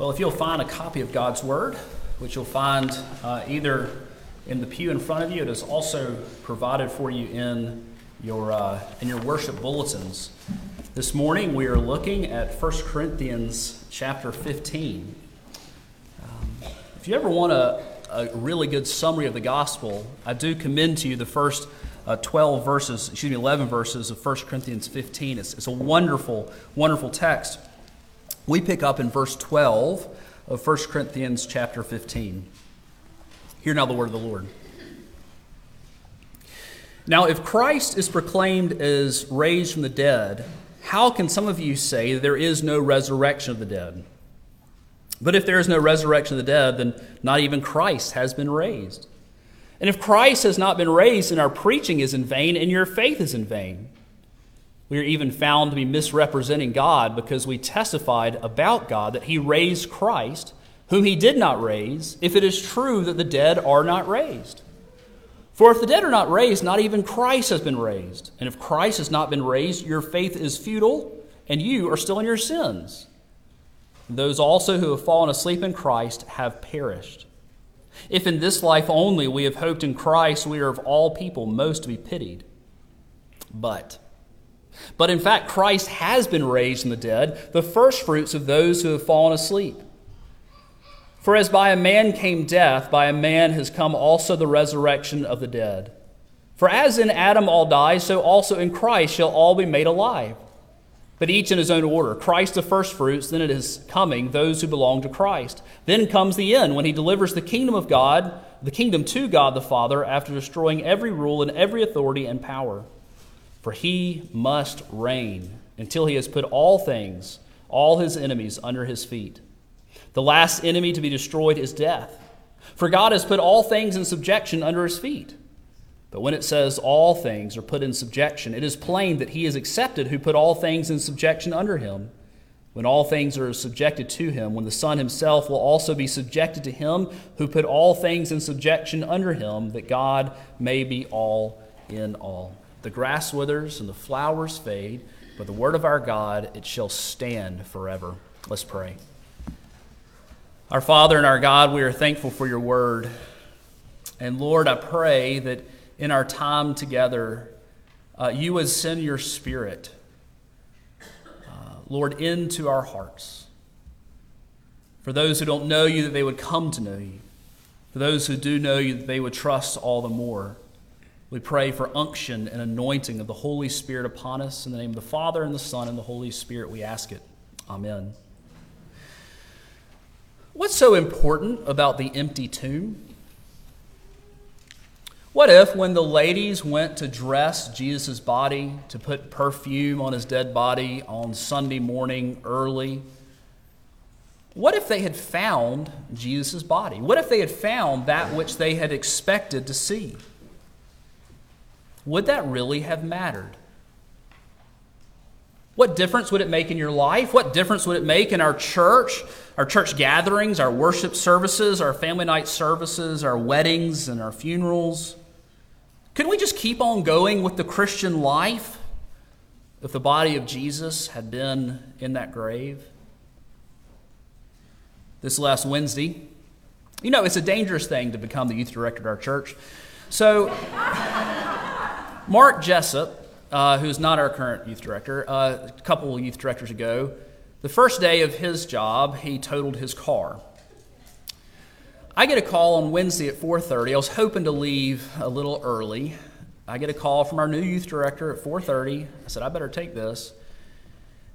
Well, if you'll find a copy of God's Word, which you'll find uh, either in the pew in front of you, it is also provided for you in your, uh, in your worship bulletins. This morning we are looking at 1 Corinthians chapter 15. Um, if you ever want a, a really good summary of the gospel, I do commend to you the first uh, 12 verses, excuse me, 11 verses of 1 Corinthians 15. It's, it's a wonderful, wonderful text. We pick up in verse 12 of 1 Corinthians chapter 15. Hear now the word of the Lord. Now, if Christ is proclaimed as raised from the dead, how can some of you say there is no resurrection of the dead? But if there is no resurrection of the dead, then not even Christ has been raised. And if Christ has not been raised, then our preaching is in vain and your faith is in vain. We are even found to be misrepresenting God because we testified about God that He raised Christ, whom He did not raise, if it is true that the dead are not raised. For if the dead are not raised, not even Christ has been raised. And if Christ has not been raised, your faith is futile, and you are still in your sins. Those also who have fallen asleep in Christ have perished. If in this life only we have hoped in Christ, we are of all people most to be pitied. But, but in fact, Christ has been raised from the dead, the firstfruits of those who have fallen asleep. For as by a man came death, by a man has come also the resurrection of the dead. For as in Adam all die, so also in Christ shall all be made alive. But each in his own order. Christ the firstfruits, then it is coming those who belong to Christ. Then comes the end, when he delivers the kingdom of God, the kingdom to God the Father, after destroying every rule and every authority and power. For he must reign until he has put all things, all his enemies, under his feet. The last enemy to be destroyed is death. For God has put all things in subjection under his feet. But when it says all things are put in subjection, it is plain that he is accepted who put all things in subjection under him. When all things are subjected to him, when the Son himself will also be subjected to him who put all things in subjection under him, that God may be all in all. The grass withers and the flowers fade, but the word of our God, it shall stand forever. Let's pray. Our Father and our God, we are thankful for your word. And Lord, I pray that in our time together, uh, you would send your spirit, uh, Lord, into our hearts. For those who don't know you, that they would come to know you. For those who do know you, that they would trust all the more. We pray for unction and anointing of the Holy Spirit upon us. In the name of the Father, and the Son, and the Holy Spirit, we ask it. Amen. What's so important about the empty tomb? What if, when the ladies went to dress Jesus' body, to put perfume on his dead body on Sunday morning early, what if they had found Jesus' body? What if they had found that which they had expected to see? Would that really have mattered? What difference would it make in your life? What difference would it make in our church, our church gatherings, our worship services, our family night services, our weddings, and our funerals? Couldn't we just keep on going with the Christian life if the body of Jesus had been in that grave? This last Wednesday, you know, it's a dangerous thing to become the youth director at our church. So, Mark Jessup, uh, who's not our current youth director, uh, a couple of youth directors ago, the first day of his job, he totaled his car. I get a call on Wednesday at 4:30. I was hoping to leave a little early. I get a call from our new youth director at 4:30. I said I better take this.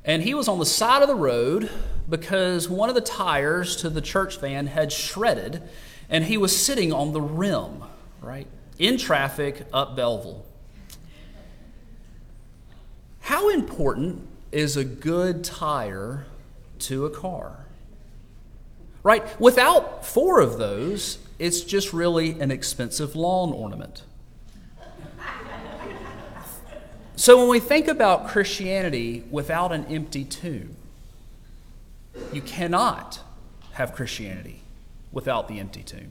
And he was on the side of the road because one of the tires to the church van had shredded and he was sitting on the rim, right? In traffic up Belleville. How important is a good tire to a car? right? Without four of those, it's just really an expensive lawn ornament. So when we think about Christianity without an empty tomb, you cannot have Christianity without the empty tomb.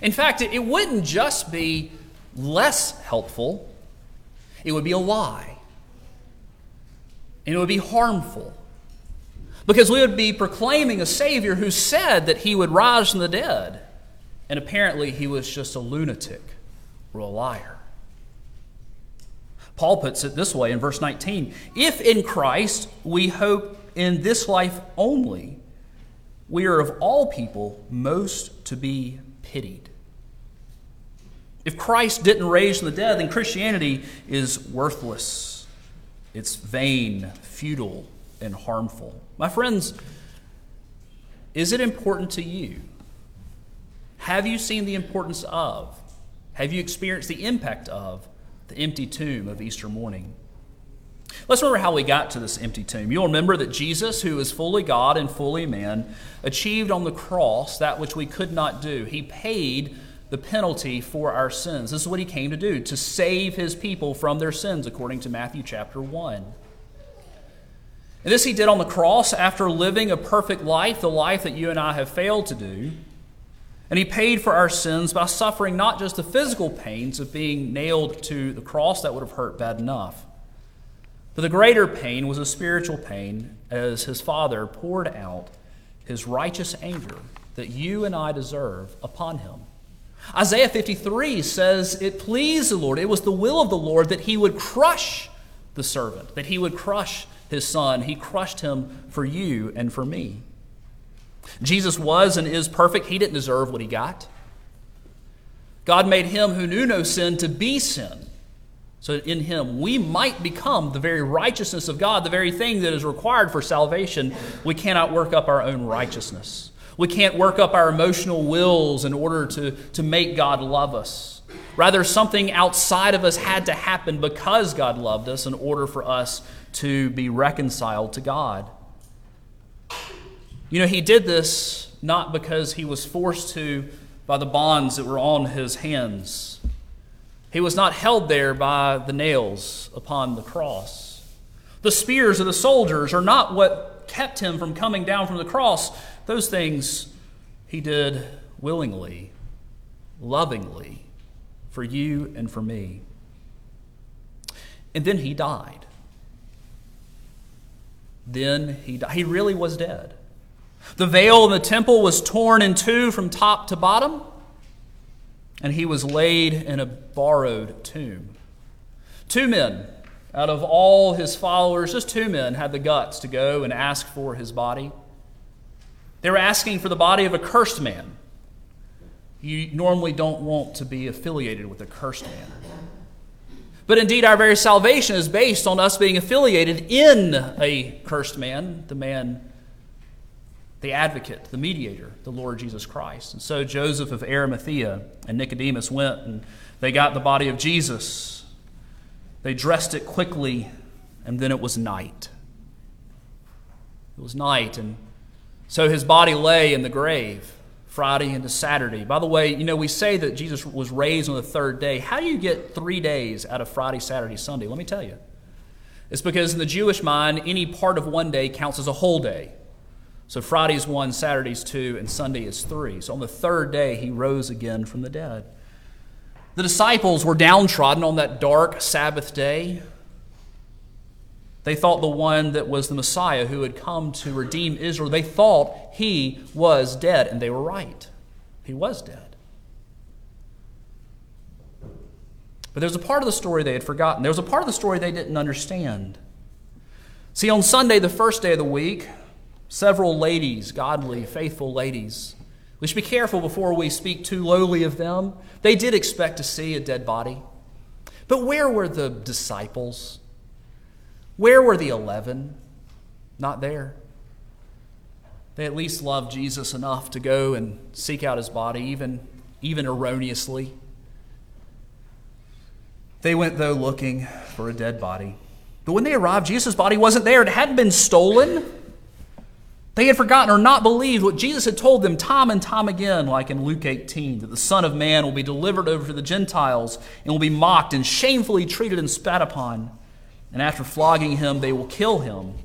In fact, it wouldn't just be less helpful, it would be a lie. And it would be harmful Because we would be proclaiming a Savior who said that he would rise from the dead. And apparently he was just a lunatic or a liar. Paul puts it this way in verse 19 If in Christ we hope in this life only, we are of all people most to be pitied. If Christ didn't raise from the dead, then Christianity is worthless. It's vain, futile, and harmful. My friends, is it important to you? Have you seen the importance of? Have you experienced the impact of the empty tomb of Easter morning? Let's remember how we got to this empty tomb. You'll remember that Jesus, who is fully God and fully man, achieved on the cross that which we could not do. He paid the penalty for our sins. This is what he came to do, to save his people from their sins, according to Matthew chapter 1. And this he did on the cross after living a perfect life, the life that you and I have failed to do. And he paid for our sins by suffering not just the physical pains of being nailed to the cross, that would have hurt bad enough. But the greater pain was a spiritual pain as his Father poured out his righteous anger that you and I deserve upon him. Isaiah 53 says, It pleased the Lord, it was the will of the Lord that he would crush the servant, that he would crush his son. He crushed him for you and for me. Jesus was and is perfect. He didn't deserve what he got. God made him who knew no sin to be sin. So in him we might become the very righteousness of God, the very thing that is required for salvation. We cannot work up our own righteousness. We can't work up our emotional wills in order to, to make God love us. Rather, something outside of us had to happen because God loved us in order for us to be reconciled to God. You know, he did this not because he was forced to by the bonds that were on his hands. He was not held there by the nails upon the cross. The spears of the soldiers are not what kept him from coming down from the cross. Those things he did willingly, lovingly, for you and for me. And then he died. Then he died. He really was dead. The veil in the temple was torn in two from top to bottom, and he was laid in a borrowed tomb. Two men out of all his followers, just two men had the guts to go and ask for his body. They were asking for the body of a cursed man. You normally don't want to be affiliated with a cursed man. But indeed, our very salvation is based on us being affiliated in a cursed man, the man the advocate, the mediator, the Lord Jesus Christ. And so Joseph of Arimathea and Nicodemus went and they got the body of Jesus. They dressed it quickly, and then it was night. It was night, and so his body lay in the grave Friday into Saturday. By the way, you know, we say that Jesus was raised on the third day. How do you get three days out of Friday, Saturday, Sunday? Let me tell you. It's because in the Jewish mind, any part of one day counts as a whole day. So Friday's one, Saturday's two, and Sunday is three. So on the third day, he rose again from the dead. The disciples were downtrodden on that dark Sabbath day. They thought the one that was the Messiah who had come to redeem Israel, they thought he was dead, and they were right. He was dead. But there was a part of the story they had forgotten. There was a part of the story they didn't understand. See, on Sunday, the first day of the week, Several ladies, godly, faithful ladies, we should be careful before we speak too lowly of them. They did expect to see a dead body. But where were the disciples? Where were the eleven? Not there. They at least loved Jesus enough to go and seek out his body, even, even erroneously. They went, though, looking for a dead body. But when they arrived, Jesus' body wasn't there. It hadn't been stolen. They had forgotten or not believed what Jesus had told them time and time again, like in Luke 18, that the Son of Man will be delivered over to the Gentiles and will be mocked and shamefully treated and spat upon. And after flogging him, they will kill him.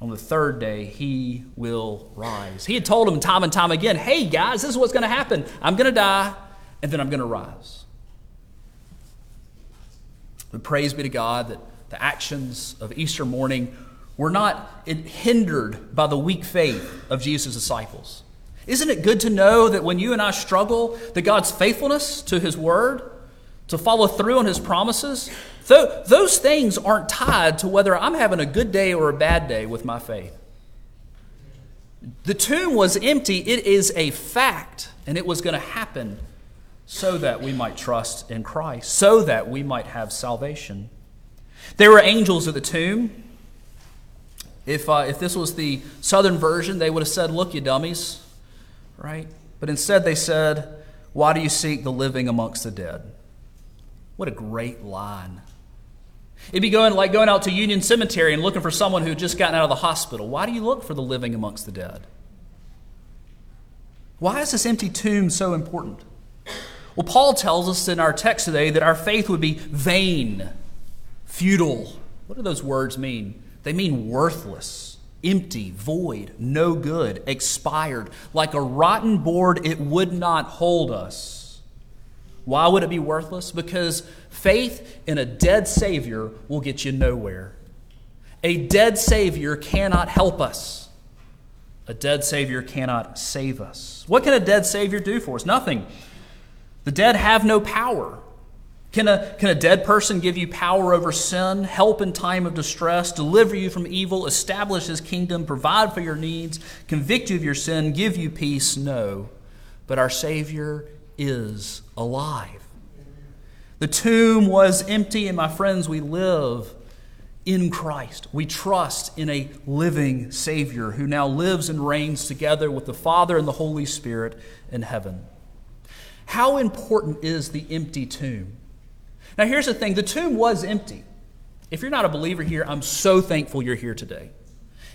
On the third day, he will rise. He had told them time and time again, hey guys, this is what's going to happen. I'm going to die, and then I'm going to rise. But praise be to God that the actions of Easter morning were not hindered by the weak faith of Jesus' disciples. Isn't it good to know that when you and I struggle, that God's faithfulness to His Word, to follow through on His promises, th- those things aren't tied to whether I'm having a good day or a bad day with my faith. The tomb was empty, it is a fact, and it was going to happen so that we might trust in Christ, so that we might have salvation. There were angels at the tomb. If, uh, if this was the southern version, they would have said, Look, you dummies, right? But instead, they said, Why do you seek the living amongst the dead? What a great line. It'd be going like going out to Union Cemetery and looking for someone who had just gotten out of the hospital. Why do you look for the living amongst the dead? Why is this empty tomb so important? Well, Paul tells us in our text today that our faith would be vain, futile. What do those words mean? They mean worthless, empty, void, no good, expired. Like a rotten board, it would not hold us. Why would it be worthless? Because faith in a dead Savior will get you nowhere. A dead Savior cannot help us. A dead Savior cannot save us. What can a dead Savior do for us? Nothing. The dead have no power. Can a, can a dead person give you power over sin, help in time of distress, deliver you from evil, establish his kingdom, provide for your needs, convict you of your sin, give you peace? No. But our Savior is alive. The tomb was empty, and my friends, we live in Christ. We trust in a living Savior who now lives and reigns together with the Father and the Holy Spirit in heaven. How important is the empty tomb? Now, here's the thing the tomb was empty. If you're not a believer here, I'm so thankful you're here today.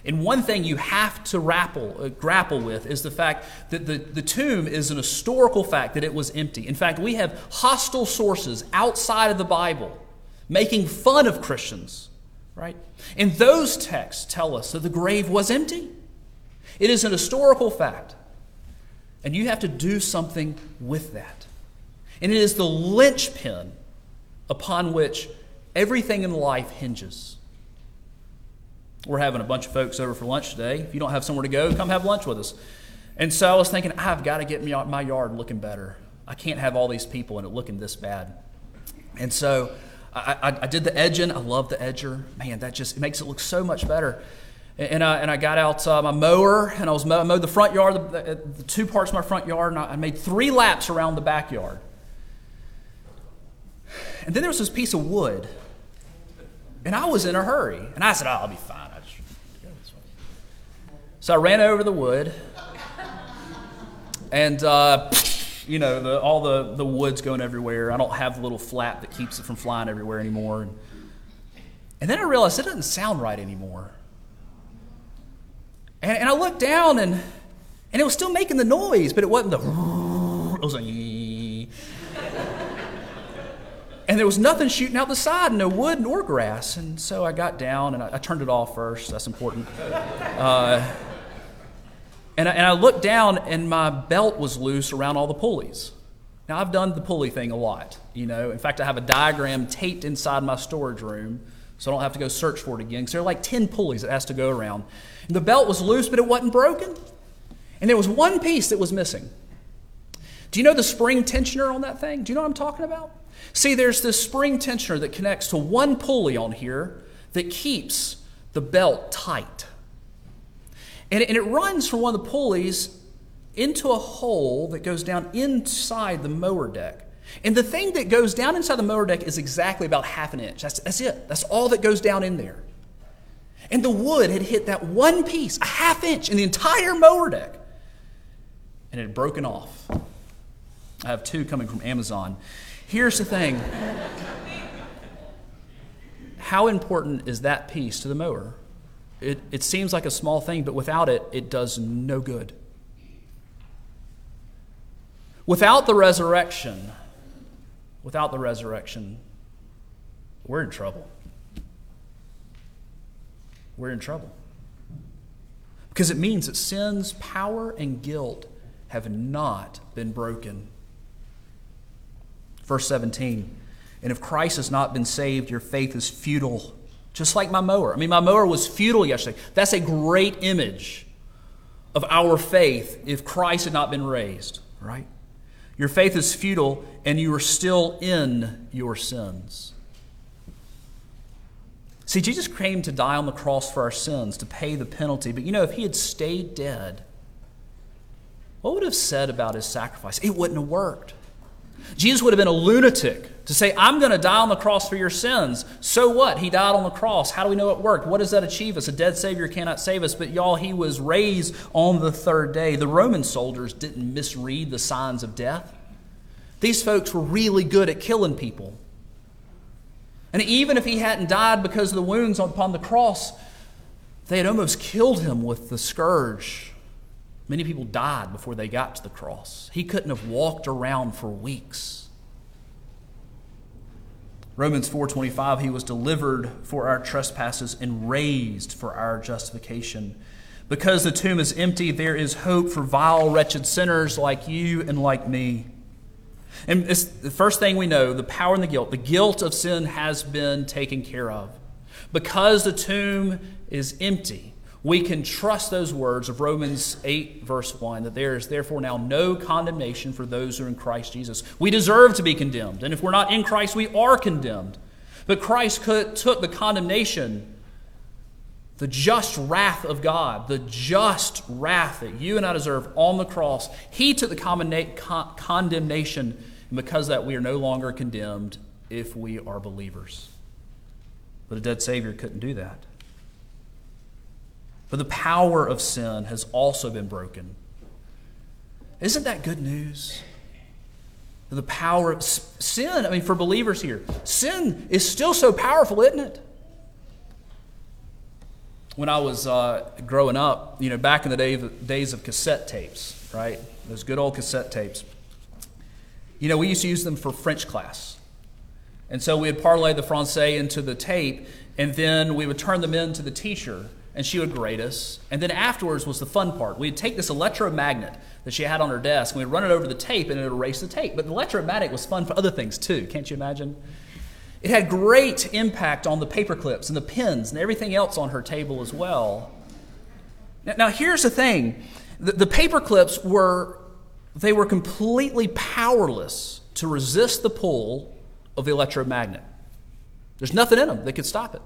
And one thing you have to grapple, uh, grapple with is the fact that the, the tomb is an historical fact that it was empty. In fact, we have hostile sources outside of the Bible making fun of Christians, right? And those texts tell us that the grave was empty. It is an historical fact. And you have to do something with that. And it is the linchpin upon which everything in life hinges. We're having a bunch of folks over for lunch today. If you don't have somewhere to go, come have lunch with us. And so I was thinking, I've got to get my yard looking better. I can't have all these people and it looking this bad. And so I, I, I did the edging. I love the edger. Man, that just makes it look so much better and I, and I got out uh, my mower and I was mow, mowed the front yard, the, the, two parts of my front yard, and I made three laps around the backyard. And then there was this piece of wood, and I was in a hurry, and I said, "Oh, I'll be fine." I just, so I ran over the wood, and uh, you know, the, all the the wood's going everywhere. I don't have the little flap that keeps it from flying everywhere anymore. And, and then I realized it doesn't sound right anymore. And, and I looked down and, and it was still making the noise, but it wasn't the. It was like. And there was nothing shooting out the side, no wood nor grass. And so I got down and I, I turned it off first. That's important. Uh, and, I, and I looked down and my belt was loose around all the pulleys. Now, I've done the pulley thing a lot, you know. In fact, I have a diagram taped inside my storage room so I don't have to go search for it again because there are like 10 pulleys that has to go around. And the belt was loose, but it wasn't broken. And there was one piece that was missing. Do you know the spring tensioner on that thing? Do you know what I'm talking about? See, there's this spring tensioner that connects to one pulley on here that keeps the belt tight. And it, runs from one of the pulleys into a hole that goes down inside the mower deck. And the thing that goes down inside the mower deck is exactly about half an inch. That's, that's it. That's all that goes down in there. And the wood had hit that one piece, a half inch, in the entire mower deck. And it had broken off. I have two coming from Amazon. Here's the thing how important is that piece to the mower? It, it seems like a small thing, but without it, it does no good. Without the resurrection, without the resurrection, we're in trouble. We're in trouble. Because it means that sin's power and guilt have not been broken. Verse 17 And if Christ has not been saved, your faith is futile. just like my mower. I mean, my mower was futile yesterday. That's a great image of our faith if Christ had not been raised, right? Your faith is futile and you are still in your sins. See, Jesus came to die on the cross for our sins, to pay the penalty. But you know, if he had stayed dead, what would have said about his sacrifice? It wouldn't have worked. Jesus would have been a lunatic to say, I'm going to die on the cross for your sins. So what? He died on the cross. How do we know it worked? What does that achieve us? A dead Savior cannot save us. But y'all, he was raised on the third day. The Roman soldiers didn't misread the signs of death. These folks were really good at killing people. And even if he hadn't died because of the wounds upon the cross, they had almost killed him with the scourge. Many people died before they got to the cross. He couldn't have walked around for weeks. Romans 4:25 he was delivered for our trespasses and raised for our justification. Because the tomb is empty there is hope for vile wretched sinners like you and like me. And it's the first thing we know the power and the guilt. The guilt of sin has been taken care of. Because the tomb is empty, we can trust those words of Romans 8, verse 1, that there is therefore now no condemnation for those who are in Christ Jesus. We deserve to be condemned, and if we're not in Christ, we are condemned. But Christ took the condemnation, the just wrath of God, the just wrath that you and I deserve on the cross. He took the condemnation and because that, we are no longer condemned if we are believers. But a dead Savior couldn't do that. But the power of sin has also been broken. Isn't that good news? The power of sin, I mean, for believers here, sin is still so powerful, isn't it? When I was uh, growing up, you know, back in the day, days of cassette tapes, right? Those good old cassette tapes. You know, we used to use them for French class. And so we would parlay the Francais into the tape, and then we would turn them into the teacher, and she would grade us. And then afterwards was the fun part. We'd take this electromagnet that she had on her desk, and we'd run it over the tape, and it would erase the tape. But the electromagnet was fun for other things too, can't you imagine? It had great impact on the paper clips and the pens and everything else on her table as well. Now, now here's the thing the, the paper clips were they were completely powerless to resist the pull of the electromagnet. There's nothing in them that could stop it.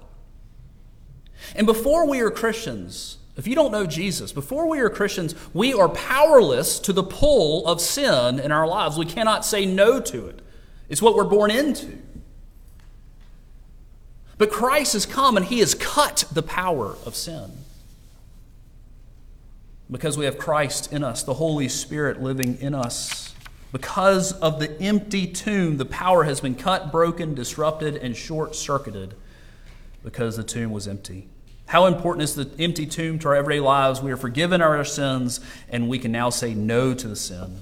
And before we are Christians, if you don't know Jesus, before we are Christians, we are powerless to the pull of sin in our lives. We cannot say no to it. It's what we're born into. But Christ has come and he has cut the power of sin because we have Christ in us, the Holy Spirit living in us. Because of the empty tomb, the power has been cut, broken, disrupted, and short circuited because the tomb was empty. How important is the empty tomb to our everyday lives? We are forgiven our sins, and we can now say no to the sin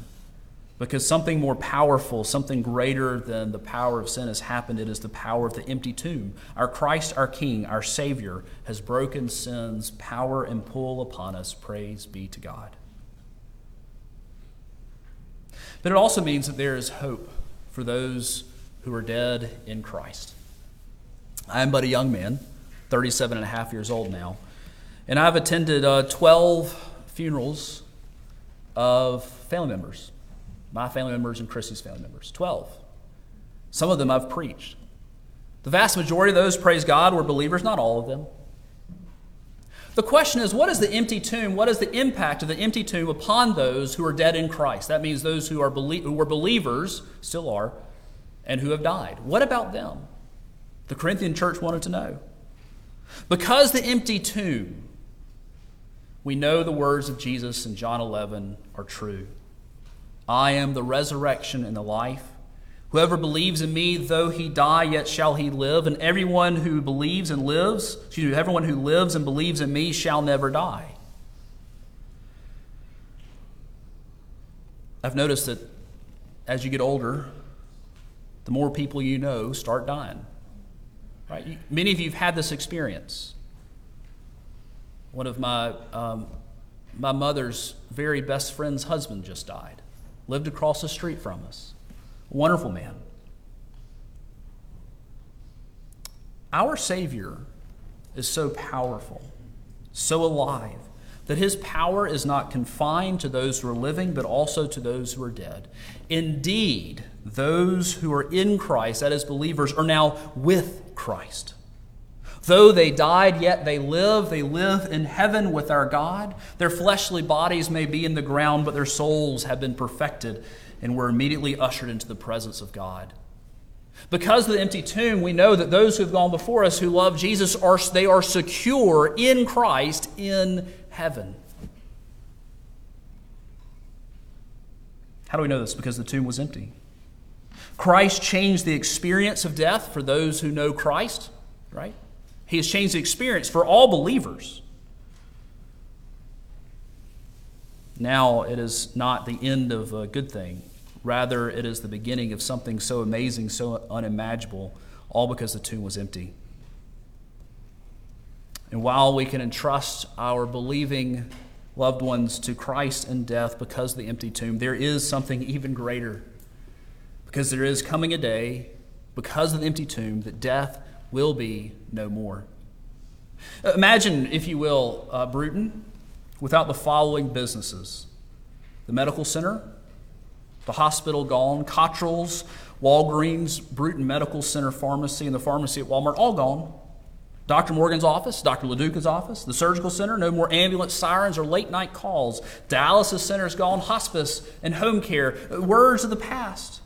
because something more powerful, something greater than the power of sin has happened. It is the power of the empty tomb. Our Christ, our King, our Savior, has broken sin's power and pull upon us. Praise be to God. But it also means that there is hope for those who are dead in Christ. I am but a young man, 37 and a half years old now, and I've attended uh, 12 funerals of family members my family members and Chrissy's family members. 12. Some of them I've preached. The vast majority of those, praise God, were believers, not all of them. The question is what is the empty tomb? What is the impact of the empty tomb upon those who are dead in Christ? That means those who, are belie- who were believers, still are, and who have died. What about them? The Corinthian church wanted to know. Because the empty tomb, we know the words of Jesus in John 11 are true. I am the resurrection and the life. Whoever believes in me, though he die, yet shall he live. And everyone who believes and lives, excuse me, everyone who lives and believes in me shall never die. I've noticed that as you get older, the more people you know start dying. Right? Many of you have had this experience. One of my, um, my mother's very best friend's husband just died lived across the street from us. Wonderful man. Our Savior is so powerful, so alive, that his power is not confined to those who are living, but also to those who are dead. Indeed, those who are in Christ, that is, believers, are now with Christ. Though they died, yet they live. They live in heaven with our God. Their fleshly bodies may be in the ground, but their souls have been perfected and were immediately ushered into the presence of God. Because of the empty tomb, we know that those who have gone before us who love Jesus are they are secure in Christ in heaven. How do we know this? Because the tomb was empty. Christ changed the experience of death for those who know Christ, right? He has changed the experience for all believers. Now it is not the end of a good thing. Rather, it is the beginning of something so amazing, so unimaginable, all because the tomb was empty. And while we can entrust our believing loved ones to Christ in death because of the empty tomb, there is something even greater. Because there is coming a day, because of the empty tomb, that death will be no more. Imagine, if you will, uh, Brewton without the following businesses the medical center, the hospital gone, Cottrell's, Walgreens, Brewton Medical Center Pharmacy, and the pharmacy at Walmart, all gone. Dr. Morgan's office, Dr. LaDuca's office, the surgical center, no more ambulance sirens or late night calls. Dialysis centers gone, hospice and home care, words of the past.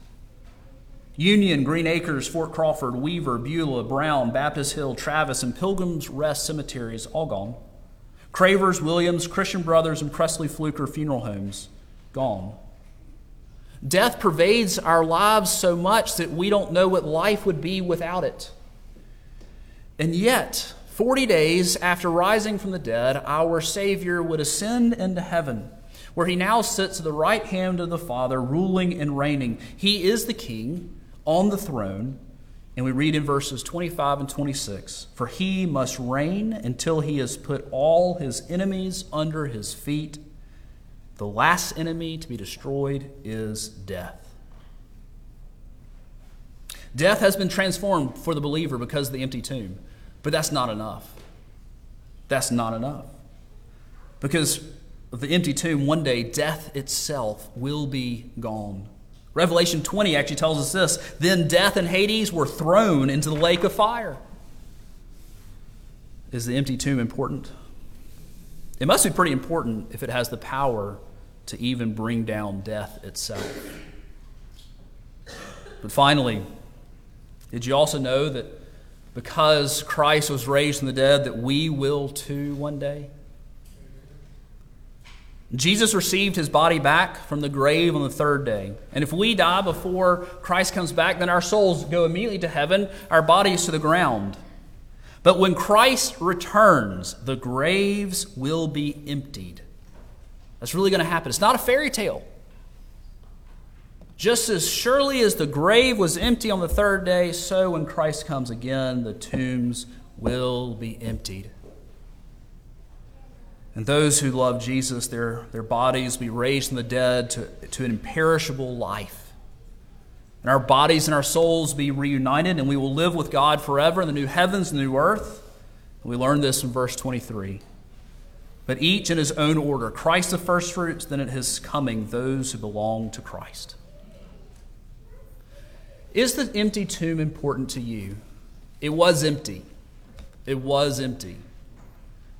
Union, Green Acres, Fort Crawford, Weaver, Beulah, Brown, Baptist Hill, Travis, and Pilgrim's Rest cemeteries all gone. Cravers, Williams, Christian Brothers, and Presley Fluker funeral homes gone. Death pervades our lives so much that we don't know what life would be without it. And yet, 40 days after rising from the dead, our Savior would ascend into heaven, where he now sits at the right hand of the Father, ruling and reigning. He is the King on the throne. And we read in verses 25 and 26 For he must reign until he has put all his enemies under his feet. The last enemy to be destroyed is death. Death has been transformed for the believer because of the empty tomb, but that's not enough. That's not enough. Because of the empty tomb, one day death itself will be gone. Revelation 20 actually tells us this Then death and Hades were thrown into the lake of fire. Is the empty tomb important? It must be pretty important if it has the power to even bring down death itself. But finally, did you also know that because Christ was raised from the dead, that we will too one day? Jesus received his body back from the grave on the third day. And if we die before Christ comes back, then our souls go immediately to heaven, our bodies to the ground. But when Christ returns, the graves will be emptied. That's really going to happen. It's not a fairy tale. Just as surely as the grave was empty on the third day, so when Christ comes again, the tombs will be emptied. And those who love Jesus, their, their bodies will be raised from the dead to, to an imperishable life. And our bodies and our souls be reunited, and we will live with God forever in the new heavens and new earth. We learn this in verse 23. But each in his own order Christ the firstfruits, then at his coming, those who belong to Christ. Is the empty tomb important to you? It was empty. It was empty.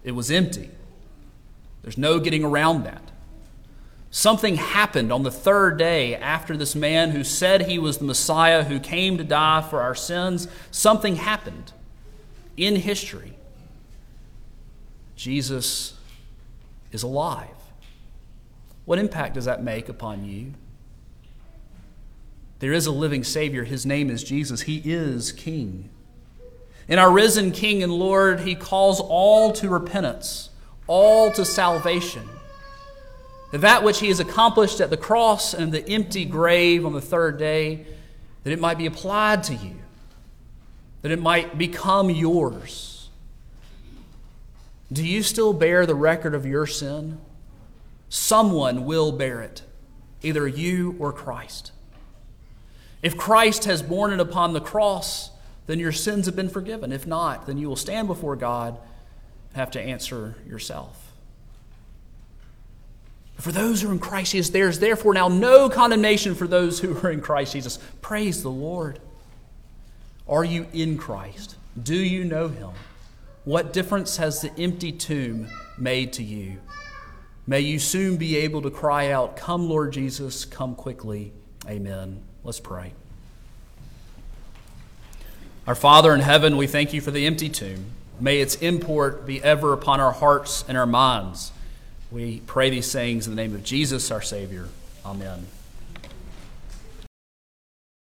It was empty. There's no getting around that. Something happened on the third day after this man who said he was the Messiah who came to die for our sins. Something happened in history. Jesus is alive. What impact does that make upon you? There is a living Savior. His name is Jesus. He is King. In our risen King and Lord, He calls all to repentance all to salvation. That which he has accomplished at the cross and the empty grave on the third day, that it might be applied to you, that it might become yours. Do you still bear the record of your sin? Someone will bear it, either you or Christ. If Christ has borne it upon the cross, then your sins have been forgiven. If not, then you will stand before God and have to answer yourself. For those who are in Christ Jesus, there is therefore now no condemnation for those who are in Christ Jesus. Praise the Lord. Are you in Christ? Do you know him? What difference has the empty tomb made to you? May you soon be able to cry out, Come, Lord Jesus, come quickly. Amen. Let's pray. Our Father in heaven, we thank you for the empty tomb. May its import be ever upon our hearts and our minds. We pray these things in the name of Jesus, our Savior. Amen.